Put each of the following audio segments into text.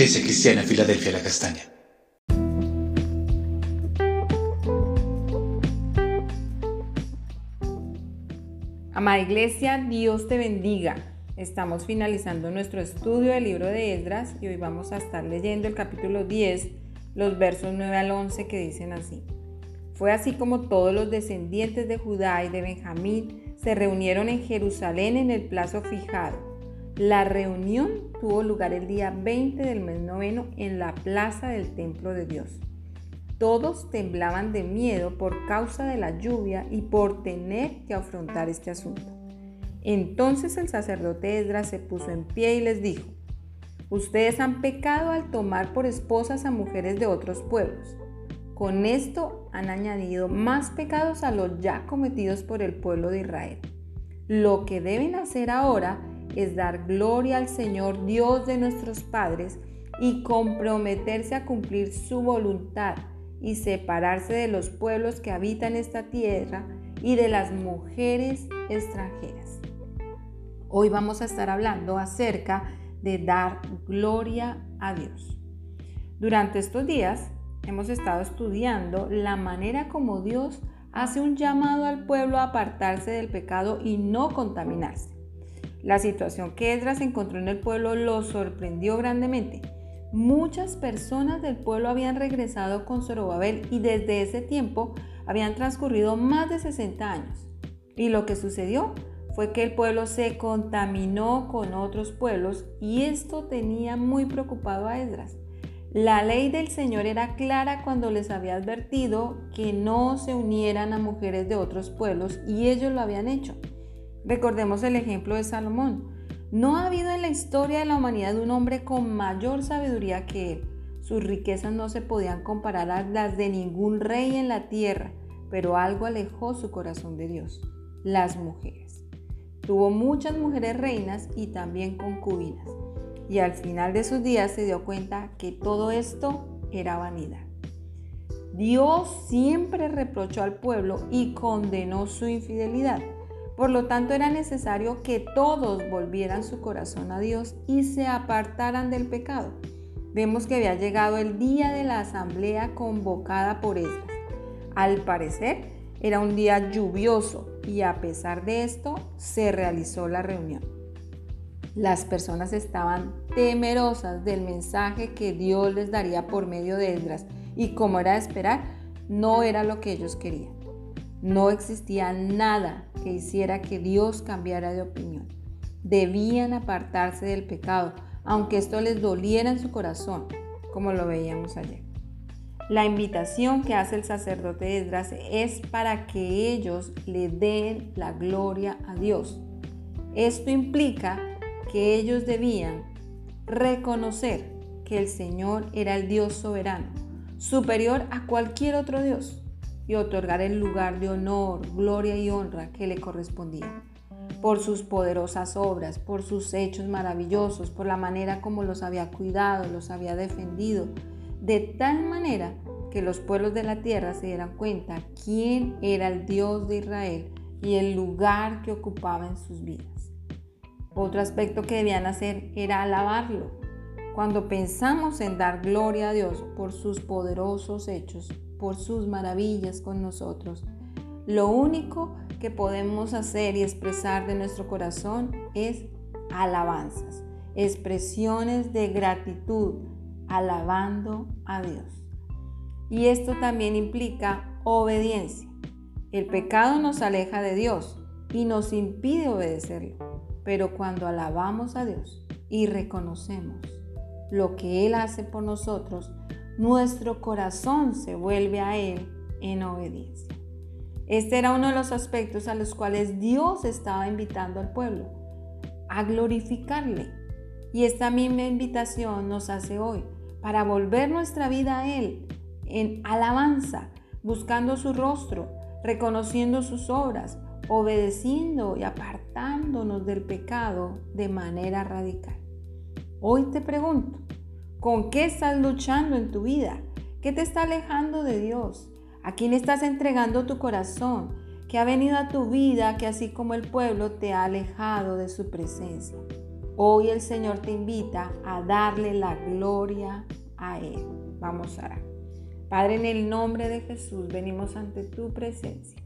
Iglesia Cristiana Filadelfia La Castaña. Amada Iglesia, Dios te bendiga. Estamos finalizando nuestro estudio del libro de Esdras y hoy vamos a estar leyendo el capítulo 10, los versos 9 al 11 que dicen así. Fue así como todos los descendientes de Judá y de Benjamín se reunieron en Jerusalén en el plazo fijado. La reunión tuvo lugar el día 20 del mes noveno en la plaza del templo de Dios. Todos temblaban de miedo por causa de la lluvia y por tener que afrontar este asunto. Entonces el sacerdote Esdras se puso en pie y les dijo, Ustedes han pecado al tomar por esposas a mujeres de otros pueblos. Con esto han añadido más pecados a los ya cometidos por el pueblo de Israel. Lo que deben hacer ahora es dar gloria al Señor Dios de nuestros padres y comprometerse a cumplir su voluntad y separarse de los pueblos que habitan esta tierra y de las mujeres extranjeras. Hoy vamos a estar hablando acerca de dar gloria a Dios. Durante estos días hemos estado estudiando la manera como Dios hace un llamado al pueblo a apartarse del pecado y no contaminarse. La situación que Esdras encontró en el pueblo lo sorprendió grandemente Muchas personas del pueblo habían regresado con Zorobabel y desde ese tiempo habían transcurrido más de 60 años. Y lo que sucedió fue que el pueblo se contaminó con otros pueblos y esto tenía muy preocupado a Esdras. La ley del Señor era clara cuando les había advertido que no se unieran a mujeres de otros pueblos y ellos lo habían hecho. Recordemos el ejemplo de Salomón. No ha habido en la historia de la humanidad un hombre con mayor sabiduría que él. Sus riquezas no se podían comparar a las de ningún rey en la tierra, pero algo alejó su corazón de Dios, las mujeres. Tuvo muchas mujeres reinas y también concubinas, y al final de sus días se dio cuenta que todo esto era vanidad. Dios siempre reprochó al pueblo y condenó su infidelidad. Por lo tanto, era necesario que todos volvieran su corazón a Dios y se apartaran del pecado. Vemos que había llegado el día de la asamblea convocada por Esdras. Al parecer, era un día lluvioso y a pesar de esto, se realizó la reunión. Las personas estaban temerosas del mensaje que Dios les daría por medio de Esdras y como era de esperar, no era lo que ellos querían. No existía nada que hiciera que Dios cambiara de opinión. Debían apartarse del pecado, aunque esto les doliera en su corazón, como lo veíamos ayer. La invitación que hace el sacerdote Esdras es para que ellos le den la gloria a Dios. Esto implica que ellos debían reconocer que el Señor era el Dios soberano, superior a cualquier otro Dios y otorgar el lugar de honor, gloria y honra que le correspondía. Por sus poderosas obras, por sus hechos maravillosos, por la manera como los había cuidado, los había defendido, de tal manera que los pueblos de la tierra se dieran cuenta quién era el Dios de Israel y el lugar que ocupaba en sus vidas. Otro aspecto que debían hacer era alabarlo. Cuando pensamos en dar gloria a Dios por sus poderosos hechos, por sus maravillas con nosotros. Lo único que podemos hacer y expresar de nuestro corazón es alabanzas, expresiones de gratitud, alabando a Dios. Y esto también implica obediencia. El pecado nos aleja de Dios y nos impide obedecerlo. Pero cuando alabamos a Dios y reconocemos lo que Él hace por nosotros, nuestro corazón se vuelve a Él en obediencia. Este era uno de los aspectos a los cuales Dios estaba invitando al pueblo, a glorificarle. Y esta misma invitación nos hace hoy para volver nuestra vida a Él en alabanza, buscando su rostro, reconociendo sus obras, obedeciendo y apartándonos del pecado de manera radical. Hoy te pregunto, ¿Con qué estás luchando en tu vida? ¿Qué te está alejando de Dios? ¿A quién estás entregando tu corazón? ¿Qué ha venido a tu vida que así como el pueblo te ha alejado de su presencia? Hoy el Señor te invita a darle la gloria a Él. Vamos a orar. Padre, en el nombre de Jesús venimos ante tu presencia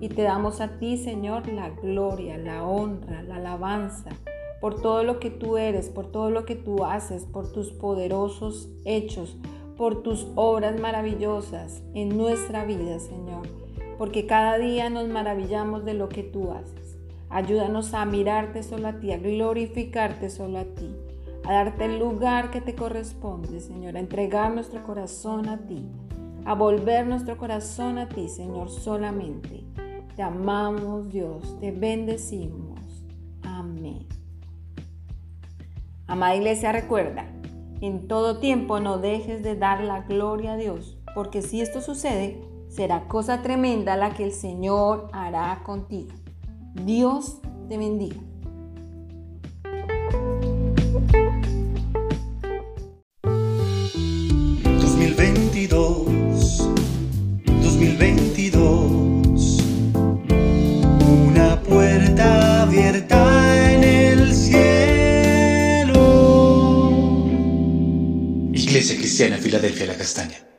y te damos a ti, Señor, la gloria, la honra, la alabanza por todo lo que tú eres, por todo lo que tú haces, por tus poderosos hechos, por tus obras maravillosas en nuestra vida, Señor, porque cada día nos maravillamos de lo que tú haces. Ayúdanos a mirarte solo a ti, a glorificarte solo a ti, a darte el lugar que te corresponde, Señor, a entregar nuestro corazón a ti, a volver nuestro corazón a ti, Señor, solamente. Te amamos, Dios, te bendecimos. Amada iglesia, recuerda, en todo tiempo no dejes de dar la gloria a Dios, porque si esto sucede, será cosa tremenda la que el Señor hará contigo. Dios te bendiga. Cristiana Filadelfia La Castaña.